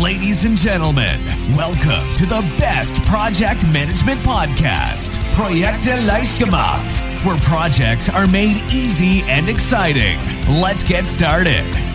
Ladies and gentlemen, welcome to the best project management podcast, Projekte gemacht, where projects are made easy and exciting. Let's get started.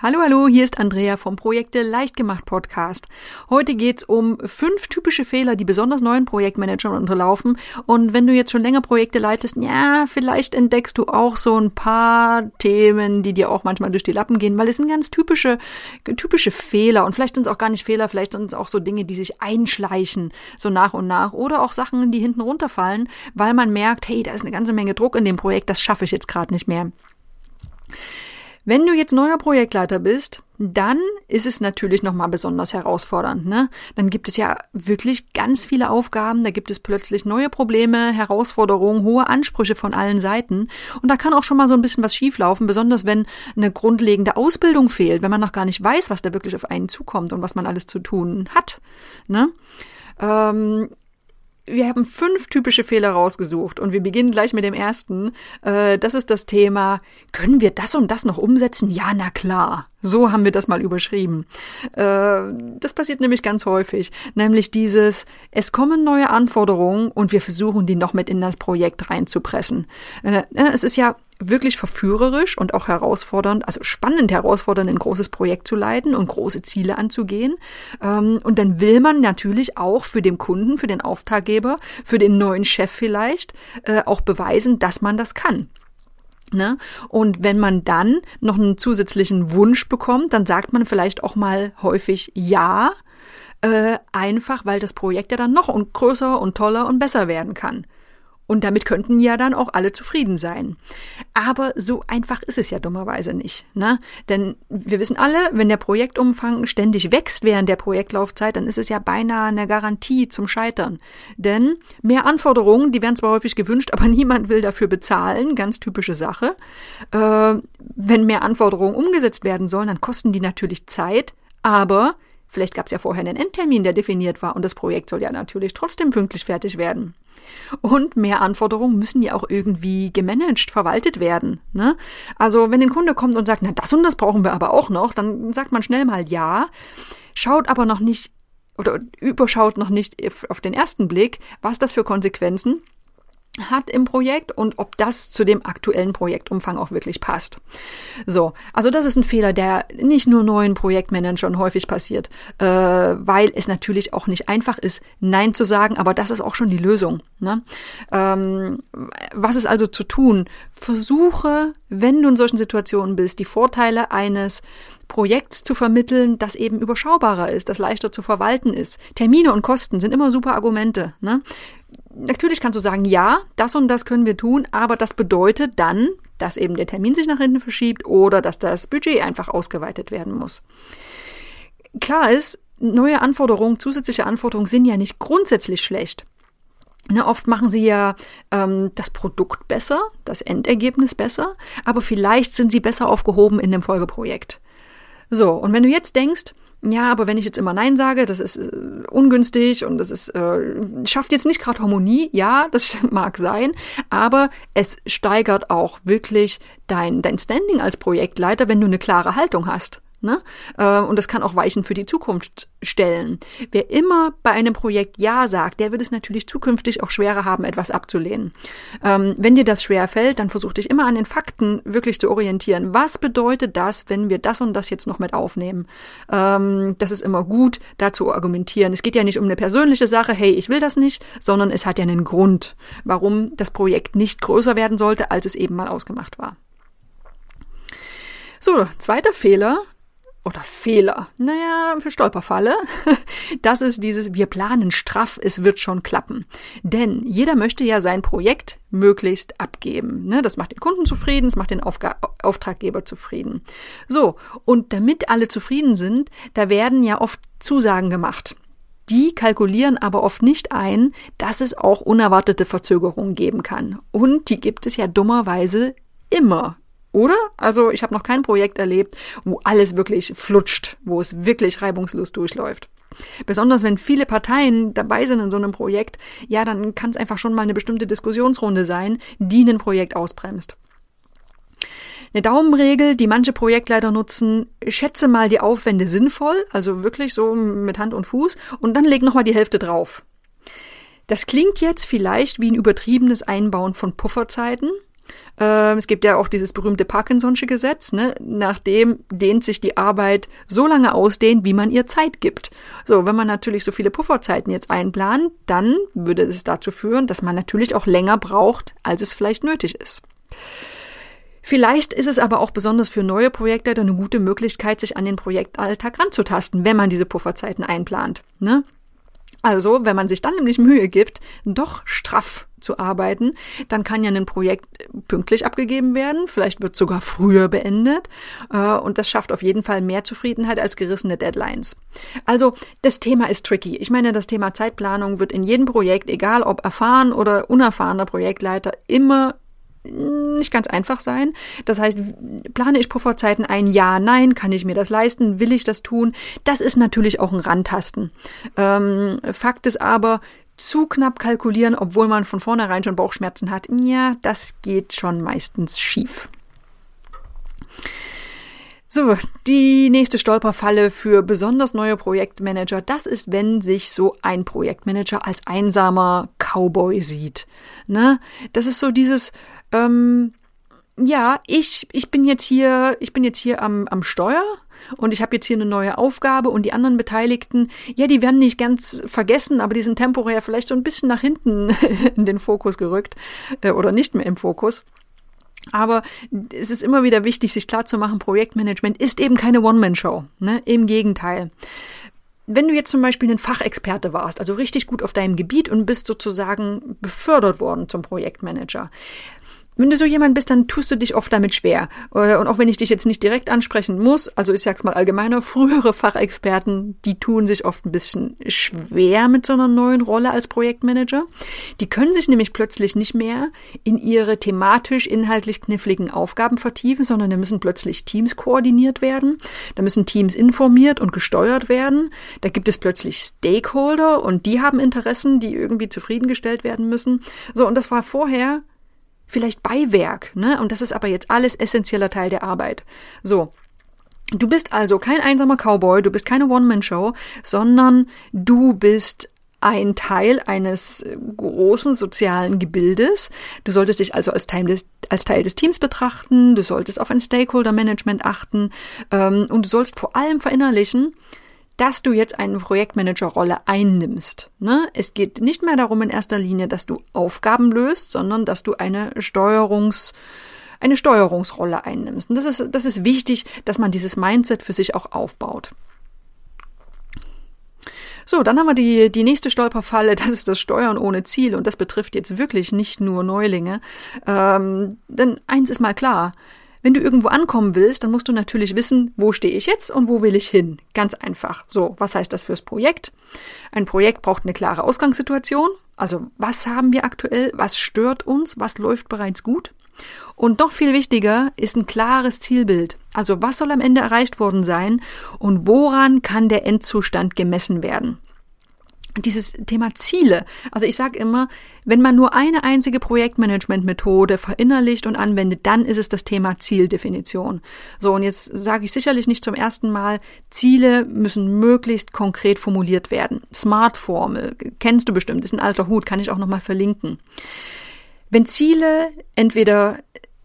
Hallo, hallo, hier ist Andrea vom Projekte Leichtgemacht Podcast. Heute geht's um fünf typische Fehler, die besonders neuen Projektmanagern unterlaufen. Und wenn du jetzt schon länger Projekte leitest, ja, vielleicht entdeckst du auch so ein paar Themen, die dir auch manchmal durch die Lappen gehen, weil es sind ganz typische, typische Fehler. Und vielleicht sind es auch gar nicht Fehler, vielleicht sind es auch so Dinge, die sich einschleichen, so nach und nach. Oder auch Sachen, die hinten runterfallen, weil man merkt, hey, da ist eine ganze Menge Druck in dem Projekt, das schaffe ich jetzt gerade nicht mehr. Wenn du jetzt neuer Projektleiter bist, dann ist es natürlich nochmal besonders herausfordernd. Ne? Dann gibt es ja wirklich ganz viele Aufgaben, da gibt es plötzlich neue Probleme, Herausforderungen, hohe Ansprüche von allen Seiten. Und da kann auch schon mal so ein bisschen was schieflaufen, besonders wenn eine grundlegende Ausbildung fehlt, wenn man noch gar nicht weiß, was da wirklich auf einen zukommt und was man alles zu tun hat. Ne? Ähm, wir haben fünf typische Fehler rausgesucht und wir beginnen gleich mit dem ersten. Äh, das ist das Thema, können wir das und das noch umsetzen? Ja, na klar. So haben wir das mal überschrieben. Äh, das passiert nämlich ganz häufig, nämlich dieses, es kommen neue Anforderungen und wir versuchen die noch mit in das Projekt reinzupressen. Äh, es ist ja wirklich verführerisch und auch herausfordernd, also spannend herausfordernd, ein großes Projekt zu leiten und große Ziele anzugehen. Ähm, und dann will man natürlich auch für den Kunden, für den Auftraggeber, für den neuen Chef vielleicht äh, auch beweisen, dass man das kann. Ne? Und wenn man dann noch einen zusätzlichen Wunsch bekommt, dann sagt man vielleicht auch mal häufig Ja, äh, einfach weil das Projekt ja dann noch und größer und toller und besser werden kann. Und damit könnten ja dann auch alle zufrieden sein. Aber so einfach ist es ja dummerweise nicht. Ne? Denn wir wissen alle, wenn der Projektumfang ständig wächst während der Projektlaufzeit, dann ist es ja beinahe eine Garantie zum Scheitern. Denn mehr Anforderungen, die werden zwar häufig gewünscht, aber niemand will dafür bezahlen. Ganz typische Sache. Äh, wenn mehr Anforderungen umgesetzt werden sollen, dann kosten die natürlich Zeit, aber Vielleicht gab es ja vorher einen Endtermin, der definiert war und das Projekt soll ja natürlich trotzdem pünktlich fertig werden. Und mehr Anforderungen müssen ja auch irgendwie gemanagt, verwaltet werden. Ne? Also wenn ein Kunde kommt und sagt, na das und das brauchen wir aber auch noch, dann sagt man schnell mal ja, schaut aber noch nicht oder überschaut noch nicht auf den ersten Blick, was das für Konsequenzen hat im Projekt und ob das zu dem aktuellen Projektumfang auch wirklich passt. So, also das ist ein Fehler, der nicht nur neuen Projektmanagern häufig passiert, äh, weil es natürlich auch nicht einfach ist, Nein zu sagen, aber das ist auch schon die Lösung. Ne? Ähm, was ist also zu tun? Versuche, wenn du in solchen Situationen bist, die Vorteile eines Projekts zu vermitteln, das eben überschaubarer ist, das leichter zu verwalten ist. Termine und Kosten sind immer super Argumente. Ne? Natürlich kannst du sagen, ja, das und das können wir tun, aber das bedeutet dann, dass eben der Termin sich nach hinten verschiebt oder dass das Budget einfach ausgeweitet werden muss. Klar ist, neue Anforderungen, zusätzliche Anforderungen sind ja nicht grundsätzlich schlecht. Ne, oft machen sie ja ähm, das Produkt besser, das Endergebnis besser, aber vielleicht sind sie besser aufgehoben in dem Folgeprojekt. So, und wenn du jetzt denkst, ja, aber wenn ich jetzt immer Nein sage, das ist äh, ungünstig und das ist, äh, schafft jetzt nicht gerade Harmonie, ja, das mag sein, aber es steigert auch wirklich dein, dein Standing als Projektleiter, wenn du eine klare Haltung hast. Ne? Äh, und das kann auch Weichen für die Zukunft stellen. Wer immer bei einem Projekt Ja sagt, der wird es natürlich zukünftig auch schwerer haben, etwas abzulehnen. Ähm, wenn dir das schwer fällt, dann versuch dich immer an den Fakten wirklich zu orientieren. Was bedeutet das, wenn wir das und das jetzt noch mit aufnehmen? Ähm, das ist immer gut, da zu argumentieren. Es geht ja nicht um eine persönliche Sache, hey, ich will das nicht, sondern es hat ja einen Grund, warum das Projekt nicht größer werden sollte, als es eben mal ausgemacht war. So, zweiter Fehler, oder Fehler, naja, für Stolperfalle, das ist dieses, wir planen straff, es wird schon klappen. Denn jeder möchte ja sein Projekt möglichst abgeben. Ne? Das macht den Kunden zufrieden, das macht den Aufga Auftraggeber zufrieden. So, und damit alle zufrieden sind, da werden ja oft Zusagen gemacht. Die kalkulieren aber oft nicht ein, dass es auch unerwartete Verzögerungen geben kann. Und die gibt es ja dummerweise immer oder? Also ich habe noch kein Projekt erlebt, wo alles wirklich flutscht, wo es wirklich reibungslos durchläuft. Besonders wenn viele Parteien dabei sind in so einem Projekt, ja, dann kann es einfach schon mal eine bestimmte Diskussionsrunde sein, die ein Projekt ausbremst. Eine Daumenregel, die manche Projektleiter nutzen, schätze mal die Aufwände sinnvoll, also wirklich so mit Hand und Fuß, und dann leg nochmal die Hälfte drauf. Das klingt jetzt vielleicht wie ein übertriebenes Einbauen von Pufferzeiten. Ähm, es gibt ja auch dieses berühmte Parkinson'sche Gesetz, ne? nachdem dehnt sich die Arbeit so lange ausdehnt, wie man ihr Zeit gibt. So, wenn man natürlich so viele Pufferzeiten jetzt einplant, dann würde es dazu führen, dass man natürlich auch länger braucht, als es vielleicht nötig ist. Vielleicht ist es aber auch besonders für neue Projekte eine gute Möglichkeit, sich an den Projektalltag ranzutasten, wenn man diese Pufferzeiten einplant. Ne? Also, wenn man sich dann nämlich Mühe gibt, doch straff zu arbeiten, dann kann ja ein Projekt pünktlich abgegeben werden, vielleicht wird sogar früher beendet äh, und das schafft auf jeden Fall mehr Zufriedenheit als gerissene Deadlines. Also das Thema ist tricky. Ich meine, das Thema Zeitplanung wird in jedem Projekt, egal ob erfahren oder unerfahrener Projektleiter, immer nicht ganz einfach sein. Das heißt, plane ich Pufferzeiten ein? Ja, nein. Kann ich mir das leisten? Will ich das tun? Das ist natürlich auch ein Randtasten. Ähm, Fakt ist aber, zu knapp kalkulieren, obwohl man von vornherein schon Bauchschmerzen hat, ja, das geht schon meistens schief. So, die nächste Stolperfalle für besonders neue Projektmanager, das ist, wenn sich so ein Projektmanager als einsamer Cowboy sieht. Ne? Das ist so dieses, ähm, ja, ich, ich bin jetzt hier, ich bin jetzt hier am, am Steuer und ich habe jetzt hier eine neue Aufgabe und die anderen Beteiligten, ja, die werden nicht ganz vergessen, aber die sind temporär vielleicht so ein bisschen nach hinten in den Fokus gerückt äh, oder nicht mehr im Fokus. Aber es ist immer wieder wichtig, sich klarzumachen, Projektmanagement ist eben keine One-Man-Show. Ne? Im Gegenteil. Wenn du jetzt zum Beispiel ein Fachexperte warst, also richtig gut auf deinem Gebiet und bist sozusagen befördert worden zum Projektmanager, wenn du so jemand bist, dann tust du dich oft damit schwer. Äh, und auch wenn ich dich jetzt nicht direkt ansprechen muss, also ich sag's mal allgemeiner, frühere Fachexperten, die tun sich oft ein bisschen schwer mit so einer neuen Rolle als Projektmanager. Die können sich nämlich plötzlich nicht mehr in ihre thematisch inhaltlich kniffligen Aufgaben vertiefen, sondern da müssen plötzlich Teams koordiniert werden. Da müssen Teams informiert und gesteuert werden. Da gibt es plötzlich Stakeholder und die haben Interessen, die irgendwie zufriedengestellt werden müssen. So, und das war vorher vielleicht Beiwerk, ne? Und das ist aber jetzt alles essentieller Teil der Arbeit. So. Du bist also kein einsamer Cowboy, du bist keine One-Man-Show, sondern du bist ein Teil eines großen sozialen Gebildes. Du solltest dich also als Teil des, als Teil des Teams betrachten, du solltest auf ein Stakeholder-Management achten ähm, und du sollst vor allem verinnerlichen, dass du jetzt eine Projektmanagerrolle einnimmst. Ne? Es geht nicht mehr darum in erster Linie, dass du Aufgaben löst, sondern dass du eine Steuerungs eine Steuerungsrolle einnimmst. Und das ist, das ist wichtig, dass man dieses Mindset für sich auch aufbaut. So, dann haben wir die, die nächste Stolperfalle, das ist das Steuern ohne Ziel und das betrifft jetzt wirklich nicht nur Neulinge. Ähm, denn eins ist mal klar, wenn du irgendwo ankommen willst, dann musst du natürlich wissen, wo stehe ich jetzt und wo will ich hin. Ganz einfach. So, was heißt das fürs Projekt? Ein Projekt braucht eine klare Ausgangssituation. Also, was haben wir aktuell? Was stört uns? Was läuft bereits gut? Und noch viel wichtiger ist ein klares Zielbild. Also, was soll am Ende erreicht worden sein und woran kann der Endzustand gemessen werden? Dieses Thema Ziele. Also ich sage immer, wenn man nur eine einzige Projektmanagement-Methode verinnerlicht und anwendet, dann ist es das Thema Zieldefinition. So, und jetzt sage ich sicherlich nicht zum ersten Mal, Ziele müssen möglichst konkret formuliert werden. Smart-Formel, kennst du bestimmt, ist ein alter Hut, kann ich auch nochmal verlinken. Wenn Ziele entweder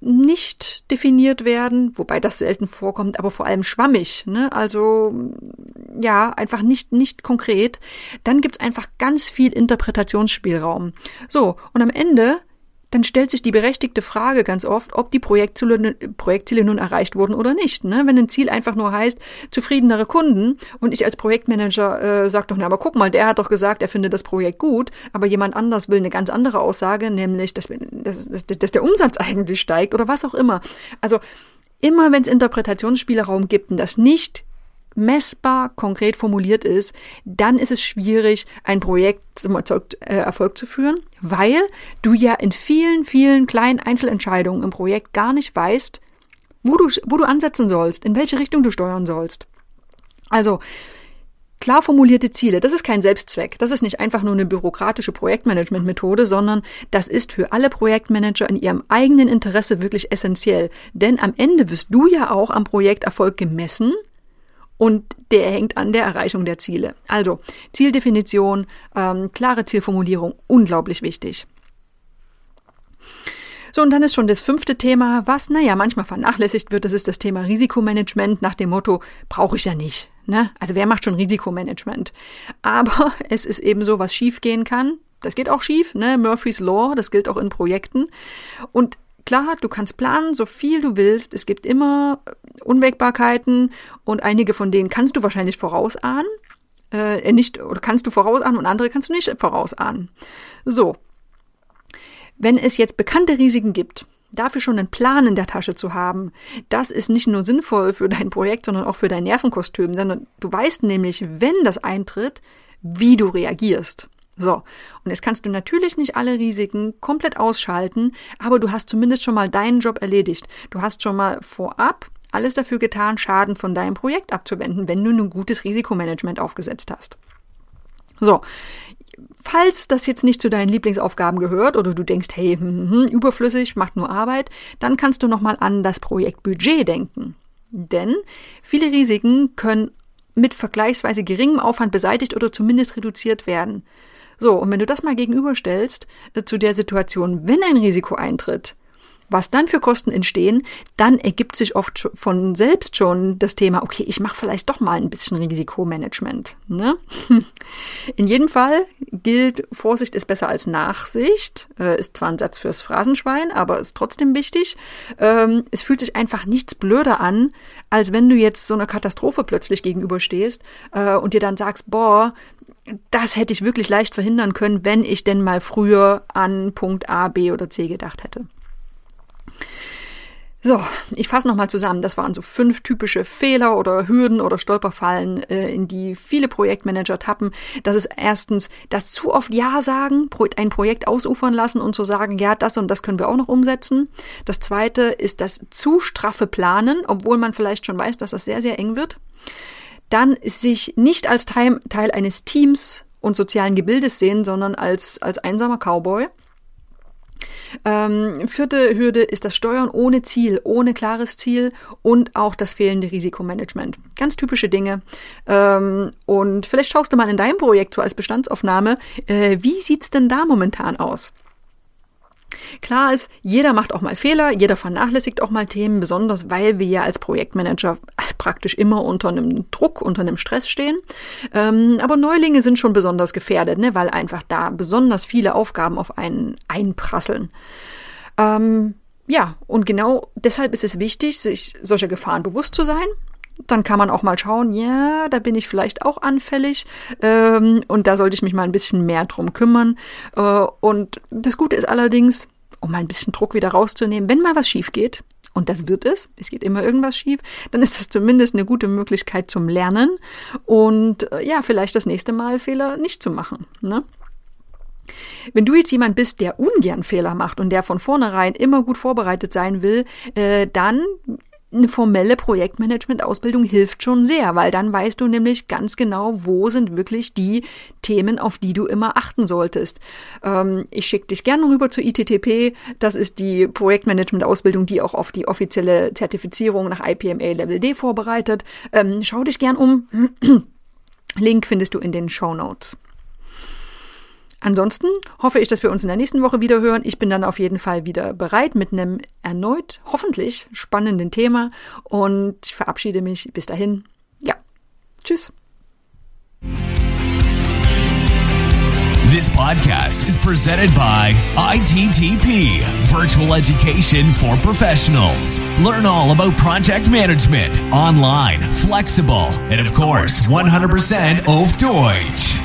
nicht definiert werden, wobei das selten vorkommt, aber vor allem schwammig, ne? also ja, einfach nicht, nicht konkret, dann gibt's einfach ganz viel Interpretationsspielraum. So, und am Ende dann stellt sich die berechtigte Frage ganz oft, ob die Projektziele, Projektziele nun erreicht wurden oder nicht. Ne? Wenn ein Ziel einfach nur heißt, zufriedenere Kunden und ich als Projektmanager äh, sage doch, na, aber guck mal, der hat doch gesagt, er findet das Projekt gut, aber jemand anders will eine ganz andere Aussage, nämlich, dass, dass, dass, dass der Umsatz eigentlich steigt oder was auch immer. Also immer wenn es Interpretationsspielraum gibt und das nicht messbar konkret formuliert ist, dann ist es schwierig, ein Projekt zum äh, Erfolg zu führen, weil du ja in vielen, vielen kleinen Einzelentscheidungen im Projekt gar nicht weißt, wo du, wo du ansetzen sollst, in welche Richtung du steuern sollst. Also, Klar formulierte Ziele, das ist kein Selbstzweck. Das ist nicht einfach nur eine bürokratische Projektmanagement-Methode, sondern das ist für alle Projektmanager in ihrem eigenen Interesse wirklich essentiell. Denn am Ende wirst du ja auch am Projekterfolg gemessen und der hängt an der Erreichung der Ziele. Also Zieldefinition, ähm, klare Zielformulierung, unglaublich wichtig. So, und dann ist schon das fünfte Thema, was, naja, manchmal vernachlässigt wird, das ist das Thema Risikomanagement nach dem Motto, brauche ich ja nicht. Ne? Also wer macht schon Risikomanagement? Aber es ist eben so, was schiefgehen kann. Das geht auch schief, ne? Murphy's Law, das gilt auch in Projekten. Und klar, du kannst planen, so viel du willst. Es gibt immer Unwägbarkeiten und einige von denen kannst du wahrscheinlich vorausahnen. Äh, nicht, oder kannst du vorausahnen und andere kannst du nicht vorausahnen. So, wenn es jetzt bekannte Risiken gibt, dafür schon einen Plan in der Tasche zu haben, das ist nicht nur sinnvoll für dein Projekt, sondern auch für dein Nervenkostüm, denn du weißt nämlich, wenn das eintritt, wie du reagierst. So, und jetzt kannst du natürlich nicht alle Risiken komplett ausschalten, aber du hast zumindest schon mal deinen Job erledigt. Du hast schon mal vorab alles dafür getan, Schaden von deinem Projekt abzuwenden, wenn du ein gutes Risikomanagement aufgesetzt hast. So, Falls das jetzt nicht zu deinen Lieblingsaufgaben gehört oder du denkst, hey, hm, hm, hm, überflüssig, macht nur Arbeit, dann kannst du nochmal an das Projektbudget denken. Denn viele Risiken können mit vergleichsweise geringem Aufwand beseitigt oder zumindest reduziert werden. So, und wenn du das mal gegenüberstellst äh, zu der Situation, wenn ein Risiko eintritt, was dann für Kosten entstehen, dann ergibt sich oft von selbst schon das Thema, okay, ich mache vielleicht doch mal ein bisschen Risikomanagement. Ne? In jedem Fall gilt, Vorsicht ist besser als Nachsicht. Äh, ist zwar ein Satz fürs Phrasenschwein, aber ist trotzdem wichtig. Ähm, es fühlt sich einfach nichts blöder an, als wenn du jetzt so einer Katastrophe plötzlich gegenüberstehst äh, und dir dann sagst, boah, das hätte ich wirklich leicht verhindern können, wenn ich denn mal früher an Punkt A, B oder C gedacht hätte. So, ich fasse nochmal zusammen. Das waren so fünf typische Fehler oder Hürden oder Stolperfallen, äh, in die viele Projektmanager tappen. Das ist erstens das zu oft Ja sagen, ein Projekt ausufern lassen und zu sagen, ja, das und das können wir auch noch umsetzen. Das zweite ist das zu straffe Planen, obwohl man vielleicht schon weiß, dass das sehr, sehr eng wird. Dann sich nicht als Teil, eines Teams und sozialen Gebildes sehen, sondern als, als einsamer Cowboy. Ähm, vierte Hürde ist das Steuern ohne Ziel, ohne klares Ziel und auch das fehlende Risikomanagement. Ganz typische Dinge. Ähm, und vielleicht schaust du mal in deinem Projekt so als Bestandsaufnahme, äh, wie sieht's denn da momentan aus? Klar ist, jeder macht auch mal Fehler, jeder vernachlässigt auch mal Themen, besonders weil wir ja als Projektmanager praktisch immer unter einem Druck, unter einem Stress stehen. Ähm, aber Neulinge sind schon besonders gefährdet, ne, weil einfach da besonders viele Aufgaben auf einen einprasseln. Ähm, ja, und genau deshalb ist es wichtig, sich solcher Gefahren bewusst zu sein. Dann kann man auch mal schauen, ja, da bin ich vielleicht auch anfällig ähm, und da sollte ich mich mal ein bisschen mehr drum kümmern. Äh, und das Gute ist allerdings, um mal ein bisschen Druck wieder rauszunehmen, wenn mal was schief geht, und das wird es, es geht immer irgendwas schief, dann ist das zumindest eine gute Möglichkeit zum Lernen und äh, ja, vielleicht das nächste Mal Fehler nicht zu machen. Ne? Wenn du jetzt jemand bist, der ungern Fehler macht und der von vornherein immer gut vorbereitet sein will, äh, dann eine formelle Projektmanagement-Ausbildung hilft schon sehr, weil dann weißt du nämlich ganz genau, wo sind wirklich die Themen, auf die du immer achten solltest. Ähm, ich schicke dich gerne rüber zur ITTP. Das ist die Projektmanagement-Ausbildung, die auch auf die offizielle Zertifizierung nach IPMA Level D vorbereitet. Ähm, schau dich gern um. Link findest du in den Show Notes. Ansonsten hoffe ich, dass wir uns in der nächsten Woche wieder hören. Ich bin dann auf jeden Fall wieder bereit mit einem erneut hoffentlich spannenden Thema und ich verabschiede mich bis dahin. Ja, tschüss. This podcast is presented by ITTP, Virtual Education for Professionals. Learn all about project management, online, flexible, and of course, 100% auf Deutsch.